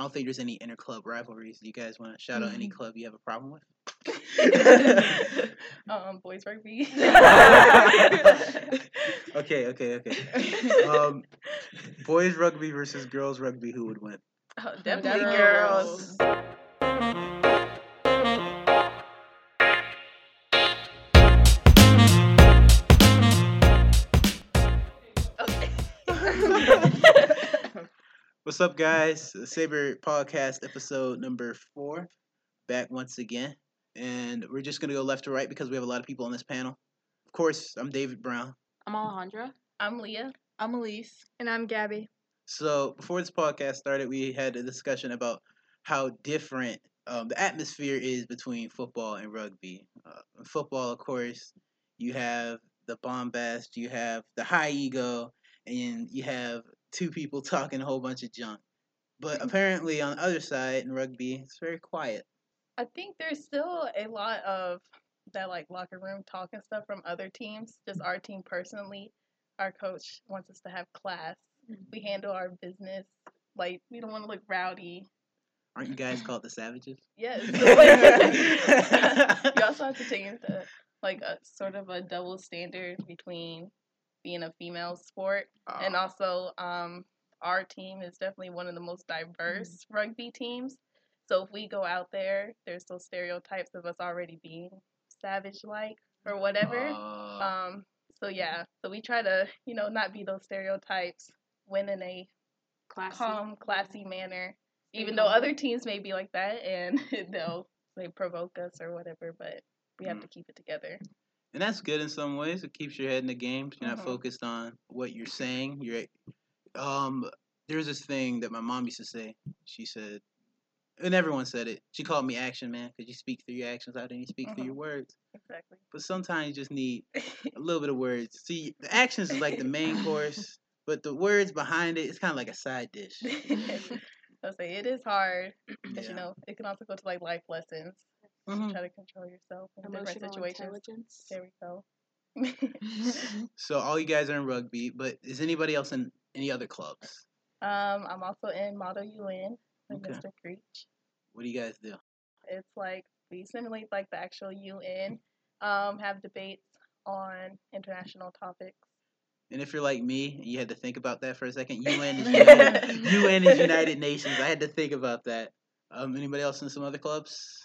I don't think there's any inter club rivalries. Do you guys want to shout out any club you have a problem with? um, boys rugby. okay, okay, okay. Um, boys rugby versus girls rugby. Who would win? Oh, definitely Girls. girls. What's up, guys? Sabre Podcast episode number four, back once again, and we're just gonna go left to right because we have a lot of people on this panel. Of course, I'm David Brown. I'm Alejandra. I'm Leah. I'm Elise. And I'm Gabby. So before this podcast started, we had a discussion about how different um, the atmosphere is between football and rugby. Uh, football, of course, you have the bombast, you have the high ego, and you have two people talking a whole bunch of junk. But mm-hmm. apparently, on the other side in rugby, it's very quiet. I think there's still a lot of that like locker room talk and stuff from other teams. Just our team personally, our coach wants us to have class. Mm-hmm. We handle our business like we don't want to look rowdy. Aren't you guys called the Savages? Yes. you also have to take into like a sort of a double standard between being a female sport and Oh. also um our team is definitely one of the most diverse rugby teams. So if we go out there, there's those stereotypes of us already being savage like or whatever. Oh. Um so yeah, so we try to, you know, not be those stereotypes, win in a Classy. calm, classy manner. Even though other teams may be like that and they'll they provoke us or whatever, but we have Mm. to keep it together. And that's good in some ways. It keeps your head in the game. You're not Mhm. focused on what you're saying. You're um there's this thing that my mom used to say. She said and everyone said it. She called me action man because you speak through your actions out and you speak through Mhm. your words. Exactly. But sometimes you just need a little bit of words. See, the actions is like the main course, but the words behind it, it is kind of like a side dish. I'll say it is hard because Yeah. you know it can also go to like life lessons. Mhm. Try to control yourself in different Emotional situations. intelligence. There we go. So all you guys are in rugby, but is anybody else in any other clubs? um, I'm also in Model UN with Okay. Mr. Creech. What do you guys do? It's like we simulate like the actual UN. Um, have debates on international topics. And if you're like me, and you had to think about that for a second. UN is United, UN is United Nations. I had to think about that. Um, anybody else in some other clubs?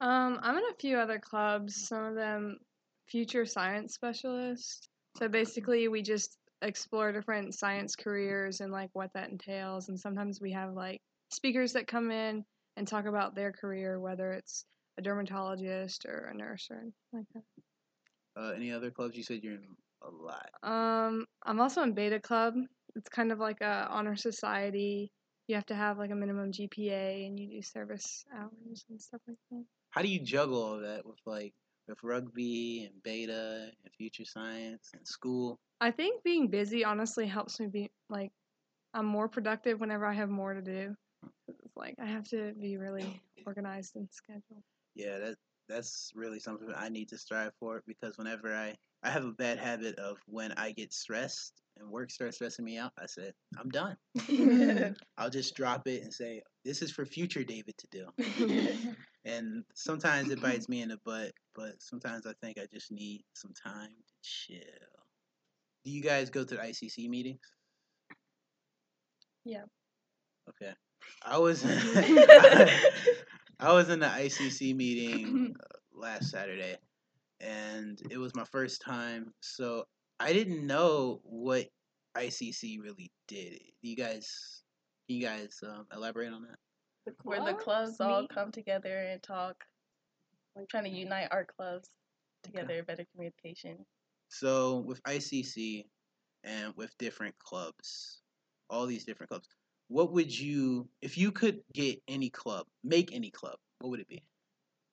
Um, I'm in a few other clubs, some of them future science specialists. So basically, we just explore different science careers and like what that entails. And sometimes we have like speakers that come in and talk about their career, whether it's a dermatologist or a nurse or anything like that. Uh, any other clubs? You said you're in a lot. Um, I'm also in Beta Club. It's kind of like a honor society. You have to have like a minimum GPA and you do service hours and stuff like that. How do you juggle all that with like with rugby and beta and future science and school? I think being busy honestly helps me be like I'm more productive whenever I have more to do. It's like I have to be really organized and scheduled. Yeah, that that's really something I need to strive for because whenever I I have a bad habit of when I get stressed and work starts stressing me out, I said I'm done. I'll just drop it and say this is for future David to do. and sometimes it bites me in the butt, but sometimes I think I just need some time to chill. Do you guys go to the ICC meetings? Yeah. Okay. I was I was in the ICC meeting uh, last Saturday, and it was my first time, so I didn't know what ICC really did. You guys, can you guys um, elaborate on that? Where the clubs all come together and talk. We're trying to unite our clubs together, better communication. So with ICC and with different clubs, all these different clubs, what would you, if you could get any club, make any club, what would it be?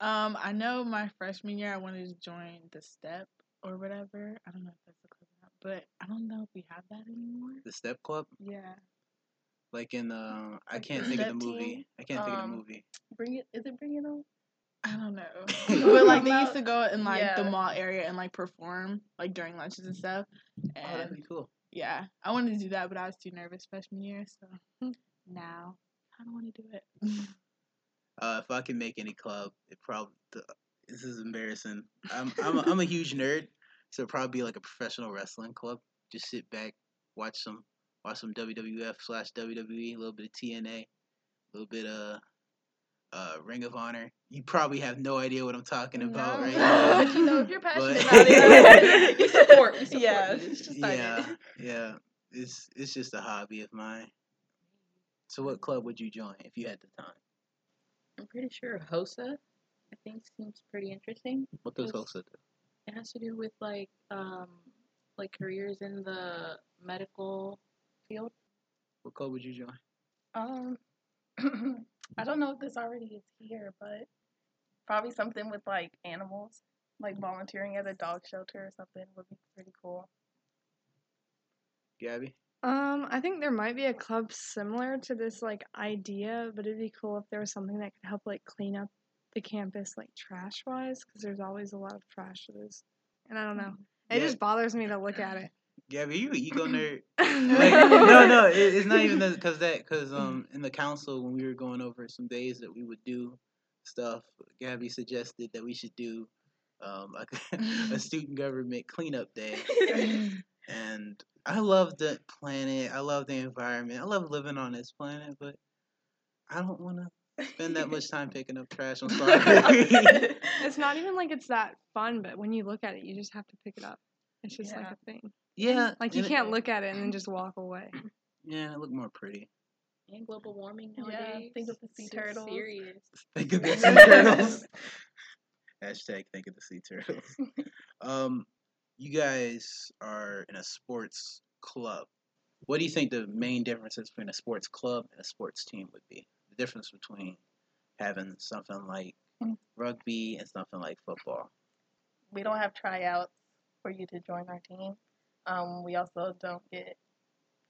Um, I know my freshman year I wanted to join the step or whatever. I don't know if that's the club or not, but I don't know if we have that anymore. The Step Club, Yeah. like in the, I Like can't the think of the Step Team? movie. I can't think of the Um, movie. Bring it. Is it Bring It On? I don't know. But like they used to go in like the mall area and like perform like during lunches and stuff. Oh, that'd And be cool. yeah, I wanted to do that, but I was too nervous freshman year, so now. I kind of want to do it. Uh, if I can make any club, it probably this is embarrassing. I'm I'm a, I'm a huge nerd, so it'd probably be like a professional wrestling club. Just sit back, watch some watch some WWF slash WWE, a little bit of TNA, a little bit of uh, Ring of Honor. You probably have no idea what I'm talking about No, right now. but you know if you're passionate But- about it, We support- we support yeah, you. it's just like yeah, yeah. It's it's just a hobby of mine. So, what club would you join if you had the time? I'm pretty sure HOSA, I think, seems pretty interesting. What does Yes. HOSA do? It has to do with like um like careers in the medical field. What club would you join? Um, I don't know if this already is here, but probably something with like animals, like volunteering at a dog shelter or something would be pretty cool. Gabby? Um, I think there might be a club similar to this like idea, but it'd be cool if there was something that could help like clean up the campus like trash wise, because there's always a lot of trash that is, and I don't know. It Yeah. just bothers me to look at it. Gabby, you an ego nerd? like, like, no, no, it, it's not even because that because um in the council when we were going over some days that we would do stuff, Gabby suggested that we should do um like a student government cleanup day, and I love the planet, I love the environment, I love living on this planet, but I don't want to spend that much time picking up trash. I'm sorry. It's not even like it's that fun, but when you look at it, you just have to pick it up. It's just like a thing. yeah, Like you can't look at it and then just walk away. Yeah, it look more pretty. And global warming Yeah, nowadays. think of the sea turtles. Serious. Think of the sea turtles. Hashtag think of the sea turtles. Um, you guys are in a sports club. What do you think the main differences between a sports club and a sports team would be? The difference between having something like Mm. rugby and something like football. we don't have tryouts for you to join our team. Um, we also don't get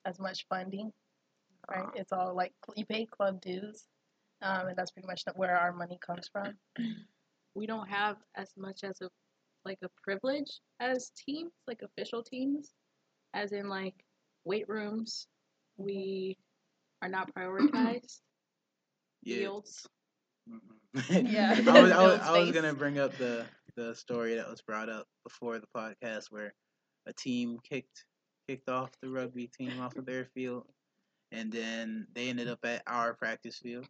as much funding, right? Uh, It's all like you pay club dues, um, and that's pretty much where our money comes from. We don't have as much as a like a privilege as teams, like official teams, as in like weight rooms. We are not prioritized. yeah. Fields. Yeah, I was, I was, I was gonna bring up the the story that was brought up before the podcast where a team kicked kicked off the rugby team off of their field, and then they ended up at our practice field.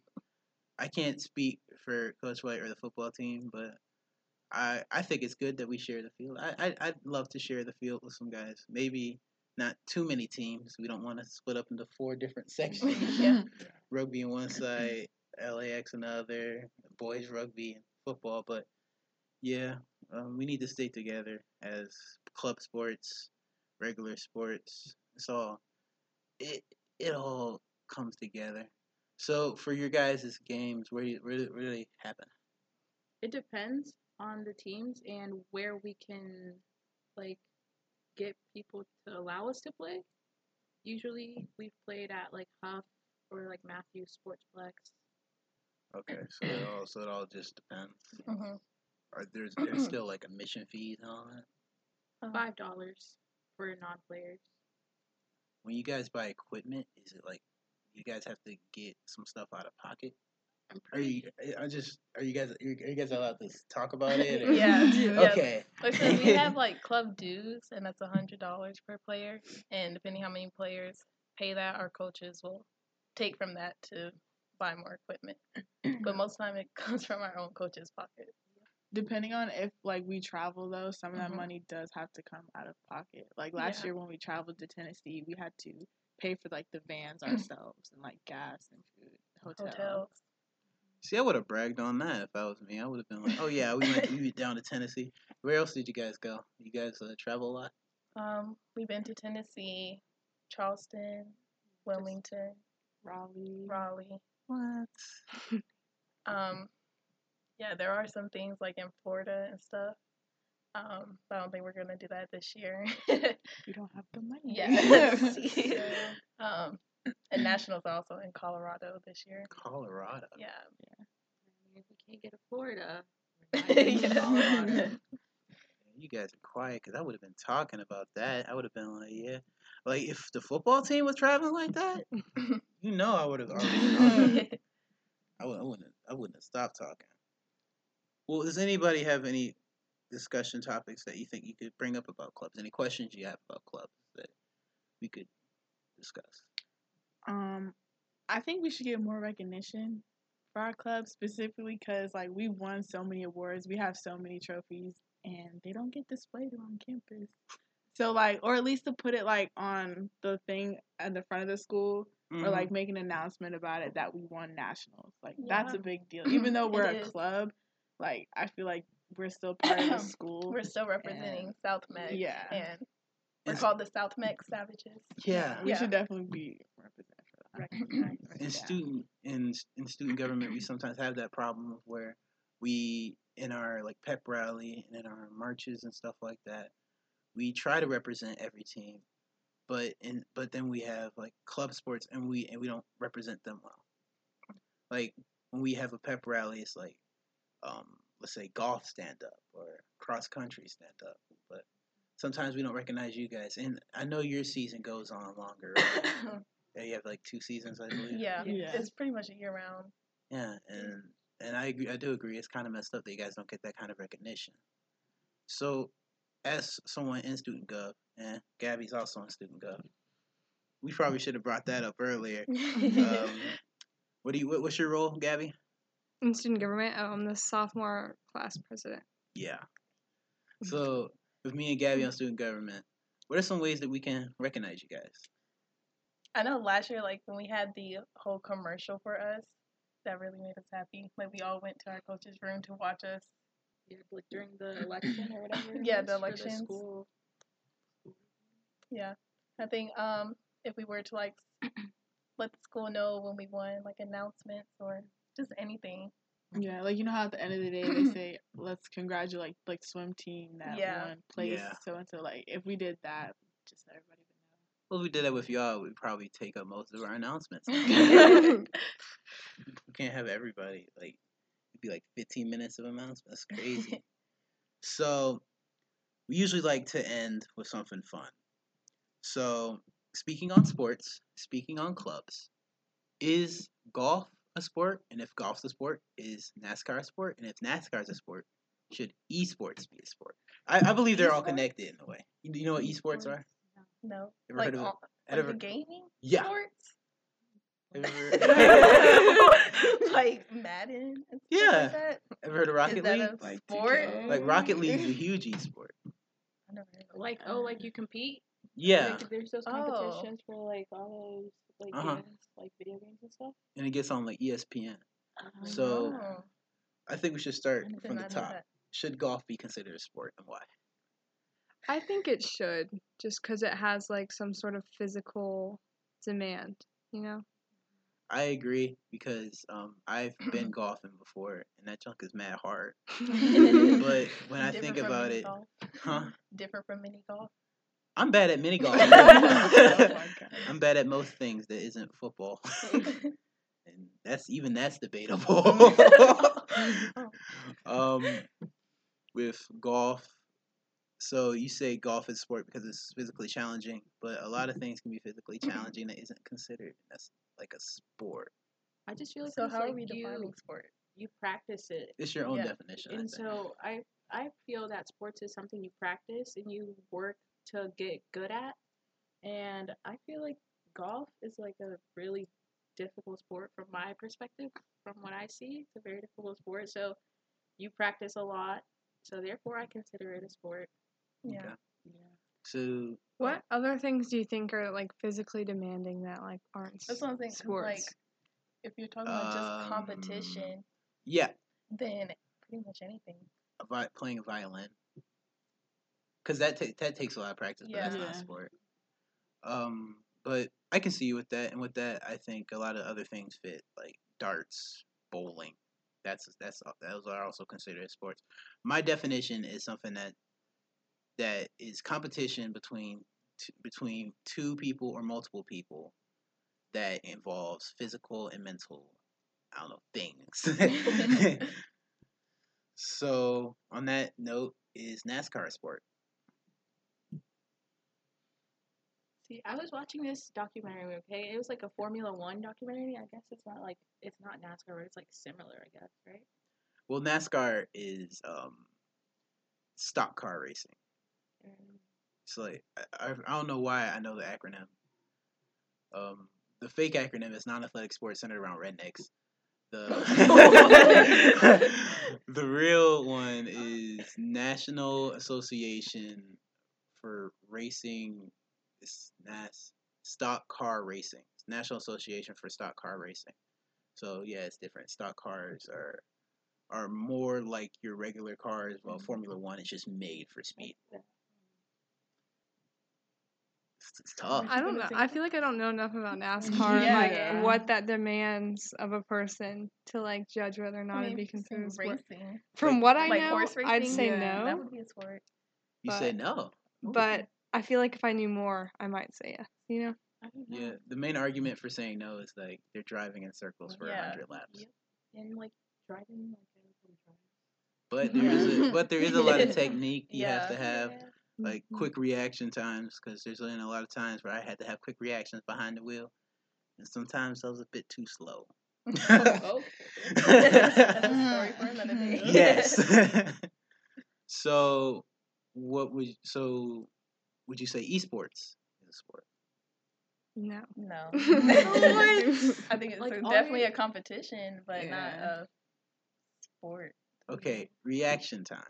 I can't speak for Coach White or the football team, but I I think it's good that we share the field. I, I I'd love to share the field with some guys. Maybe not too many teams. We don't want to split up into four different sections. Yeah. Rugby on one side, LAX another, boys rugby and football. But yeah, um, we need to stay together as club sports, regular sports. It's all it it all comes together. So for your guys' games, where do you, where, where do they happen? It depends on the teams and where we can like get people to allow us to play. Usually we've played at like Huff or like Matthews Sportsplex. Okay, so it all so it all just depends. hmm Are there's there's still like admission fees and all that? Five dollars for non players. When you guys buy equipment, is it like you guys have to get some stuff out of pocket? I'm Are you? I just. Are you guys? Are you guys allowed to talk about it? Yeah. yeah. Okay. Like I we have like club dues, and that's a hundred dollars per player. And depending how many players pay that, our coaches will take from that to buy more equipment. but most of the time, it comes from our own coaches' pocket. Depending on if like we travel though, some of that Mhm. money does have to come out of pocket. Like last Yeah. year when we traveled to Tennessee, we had to pay for like the vans ourselves and like gas and food, hotel. Hotels. See, I would have bragged on that if I was me. I would have been like, "Oh yeah, we went, we went down to Tennessee. Where else did you guys go? You guys uh, travel a lot? Um, we've been to Tennessee, Charleston, Wilmington, Raleigh. Raleigh. What? Um, yeah, there are some things like in Florida and stuff. Um, but I don't think we're gonna do that this year. We don't have the money. yeah. um, and nationals also in Colorado this year. Colorado. Yeah. I mean, if we can't get to Florida, we're not going to Yeah. You guys are quiet because I would have been talking about that. I would have been like, "Yeah, Like if the football team was traveling like that, you know I would have already. I would, I wouldn't. I wouldn't have stopped talking. Well, does anybody have any discussion topics that you think you could bring up about clubs? Any questions you have about clubs that we could discuss? Um, I think we should get more recognition for our club specifically because like we won so many awards, we have so many trophies, and they don't get displayed on campus. So like, or at least to put it like on the thing at the front of the school, or Mhm. like make an announcement about it that we won nationals. Like that's a big deal. Even though we're a is. club, like I feel like we're still part of the school. We're still representing South Mex. Yeah. And we're It's- called the South Mex Savages. yeah. we Yeah. should definitely be represented for that. Recognized. in student in in student government we sometimes have that problem of where we in our like pep rally and in our marches and stuff like that we try to represent every team but in but then we have like club sports and we and we don't represent them well like when we have a pep rally it's like um let's say golf stand up or cross country stand up but sometimes we don't recognize you guys and i know your season goes on longer right? yeah you have like two seasons i believe yeah. Yeah. It's pretty much a year round. yeah, and and I agree. I do agree. It's kind of messed up that you guys don't get that kind of recognition. So, as someone in student gov, and Gabby's also in student gov, we probably should have brought that up earlier. Um, what do you? What, what's your role, Gabby? In student government, oh, I'm the sophomore class president. Yeah. So, with me and Gabby on student government, what are some ways that we can recognize you guys? I know last year, like when we had the whole commercial for us, that really made us happy. Like we all went to our coach's room to watch us. Yeah, like during the election or whatever. Yeah, the for elections. school. Yeah, I think um if we were to like let the school know when we won, like announcements or just anything. Yeah, like you know how at the end of the day they say, "Let's congratulate like swim team that Yeah. won place Yeah. so and so." Like if we did that, just so everybody Well, if we did that with y'all, we'd probably take up most of our announcements. we can't have everybody like it'd be like 15 minutes of announcements. That's crazy. so we usually like to end with something fun. So speaking on sports, speaking on clubs, is golf a sport? And if golf's a sport, is NASCAR a sport? And if NASCAR's a sport, should esports be a sport? I, I believe they're all connected in a way. You, you know what esports are? No, Ever like, heard of it? all- Ever- the gaming Yeah. sports, like Madden. Yeah. like that. ever heard of Rocket Is that League? a Like sport? Like Rocket League's a huge esport. I never heard of Like oh, like you compete. Yeah, Like, there's those Oh. competitions for like all those like Uh-huh. games, like video games and stuff. and it gets on like ESPN. that. So- Oh, I think we should start I from the top. Should golf be considered a sport and why? I think it should, just because it has like some sort of physical demand, you know? I agree because um, I've been golfing before and that junk is mad hard. But when I Different think about it, golf. huh? Different from mini golf. I'm bad at mini golf. Oh. I'm bad at most things that isn't football, and that's even that's debatable. um, with golf, so you say golf is sport because it's physically challenging, but a lot of mm-hmm. things can be physically challenging that isn't considered that's like a sport. I just feel like so how like are we you defining sport? you practice it, It's your own Yeah. definition. And think. so I I feel that sports is something you practice and you work to get good at, and I feel like golf is like a really difficult sport from my perspective. From what I see, it's a very difficult sport. So you practice a lot, so therefore I consider it a sport. Yeah. Okay. Yeah. So What other things do you think are like physically demanding that like aren't That's what I'm saying. 'cause, sports? Like, if you're talking about just Um, competition, yeah, then pretty much anything. a vi- playing a violin, because that ta- that takes a lot of practice, but that's not a sport. Um, but I can see you with that, and with that, I think a lot of other things fit, like darts, bowling. That's that's those are also considered sports. My definition is something that that is competition between t- between two people or multiple people that involves physical and mental I don't know things. so on that note, is NASCAR a sport? See, I was watching this documentary. Okay, it was like a Formula One documentary. I guess it's not like it's not NASCAR, but it's like similar. I guess, right? Well, NASCAR is um, stock car racing. And It's like I, I I don't know why I know the acronym. Um, the fake acronym is non-athletic sports centered around rednecks. The the real one is National Association for Racing. It's NAS Stock Car Racing. National Association for Stock Car Racing. So yeah, it's different. Stock cars are are more like your regular cars. Well, Formula One is just made for speed. It's, it's tough. I don't know. I feel like I don't know enough about NASCAR, Yeah. like what that demands of a person to like judge whether or not I it'd be if you say considered a sport. racing. From what I like know, horse racing. I'd say Yeah, That would be a sport. You but- say no. But I feel like if I knew more, I might say yes. You know? I don't know. Yeah, the main argument for saying no is like they're driving in circles for a Yeah. hundred laps. Yep. And like driving, like I don't drive. But there is a, but there is a lot of technique you have to Yeah. have, Yeah. like mm-hmm. quick reaction times, because there's been a lot of times where I had to have quick reactions behind the wheel, and sometimes I was a bit too slow. Oh, That's a story for another mm-hmm. day. yes. so, what would so would you say esports is a sport? No. No. What? I think it's Like, a- definitely you- a competition, but not a sport. Okay, mm-hmm. reaction time.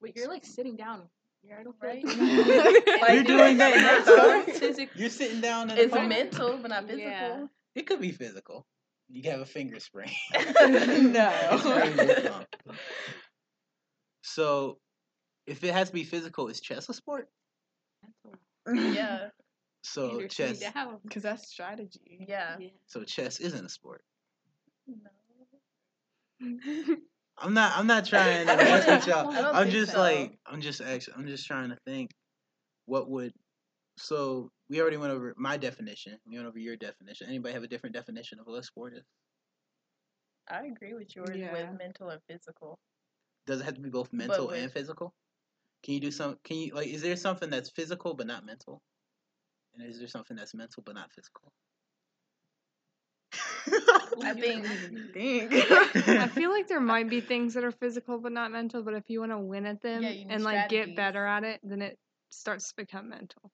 Wait, you're like sitting down. Yeah, I Right? like you're doing that it's now. a- You're sitting down. In It's a mental, but not physical. Yeah. It could be physical. You have a finger sprain. No. so, if it has to be physical, is chess a sport? yeah, So You're chess. sitting. Because that's strategy. yeah. Yeah. So chess isn't a sport. No. I'm not. I'm not trying to I don't mess think- with y'all. I don't I'm just so. like. I'm just actually. I'm just trying to think. What would? So we already went over my definition. We went over your definition. Anybody have a different definition of what a sport is? I agree with yours Yeah. with mental and physical. Does it have to be both mental with- and physical? Can you do some? Can you like? Is there something that's physical but not mental? And is there something that's mental but not physical? I think I feel like there might be things that are physical but not mental, but if you want to win at them Yeah, and like get better at it, then it starts to become mental.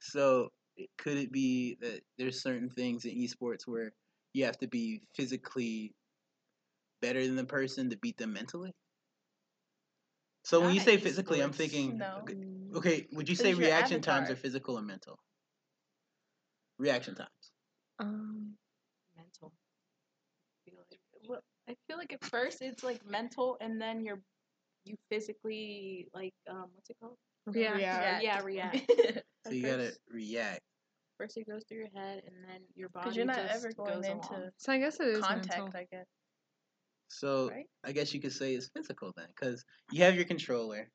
So could it be that there's certain things in esports where you have to be physically better than the person to beat them mentally? So when you say physically, I'm thinking. No. Okay, okay, would you say Who's your reaction times are physical or mental? Reaction times. Um, mental. I feel like well, I feel like at first it's like mental, and then you're you physically like um what's it called? yeah. Yeah. Yeah, react. So At you gotta react. First it goes through your head, and then your body. Because you're not ever going goes into along. So I guess it is contact, mental. I guess. So Right? I guess you could say it's physical then, because you have your controller.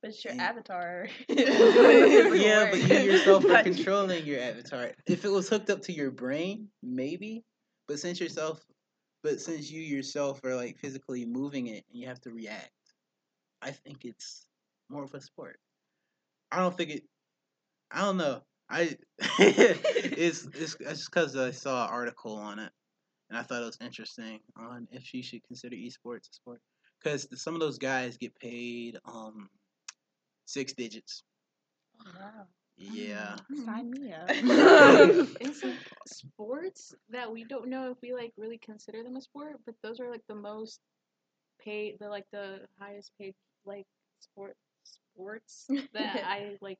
But it's your And- avatar. yeah, but you yourself are controlling your avatar. If it was hooked up to your brain, maybe. But since yourself, but since you yourself are like physically moving it and you have to react, I think it's more of a sport. I don't think it. I don't know. I it's it's, just because I saw an article on it and I thought it was interesting on if you should consider esports a sport because some of those guys get paid um six digits. Wow. Yeah. Sign me up. It's like sports that we don't know if we like really consider them a sport, but those are like the most paid, the like the highest paid like sport sports that I like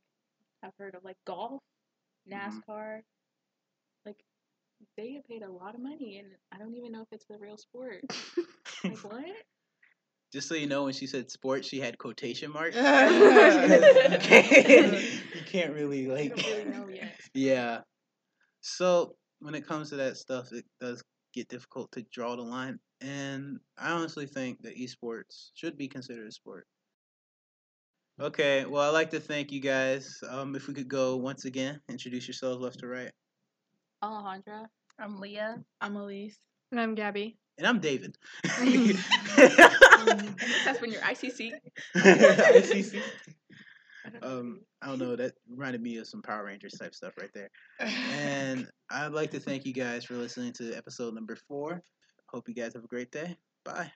have heard of, like golf, Mhm. NASCAR. Like they get paid a lot of money, and I don't even know if it's the real sport. like what? Just so you know, when she said sports, she had quotation marks. you, can't, you can't really like. don't really know yet. yeah. So when it comes to that stuff, it does get difficult to draw the line, and I honestly think that esports should be considered a sport. Okay, well, I'd like to thank you guys. Um, if we could go once again, introduce yourselves left to right. Alejandra. I'm Leah. I'm Elise. And I'm Gabby. And I'm David. That's when you're ICC. ICC. um, I don't know. That reminded me of some Power Rangers type stuff right there. And I'd like to thank you guys for listening to episode number four. Hope you guys have a great day. Bye.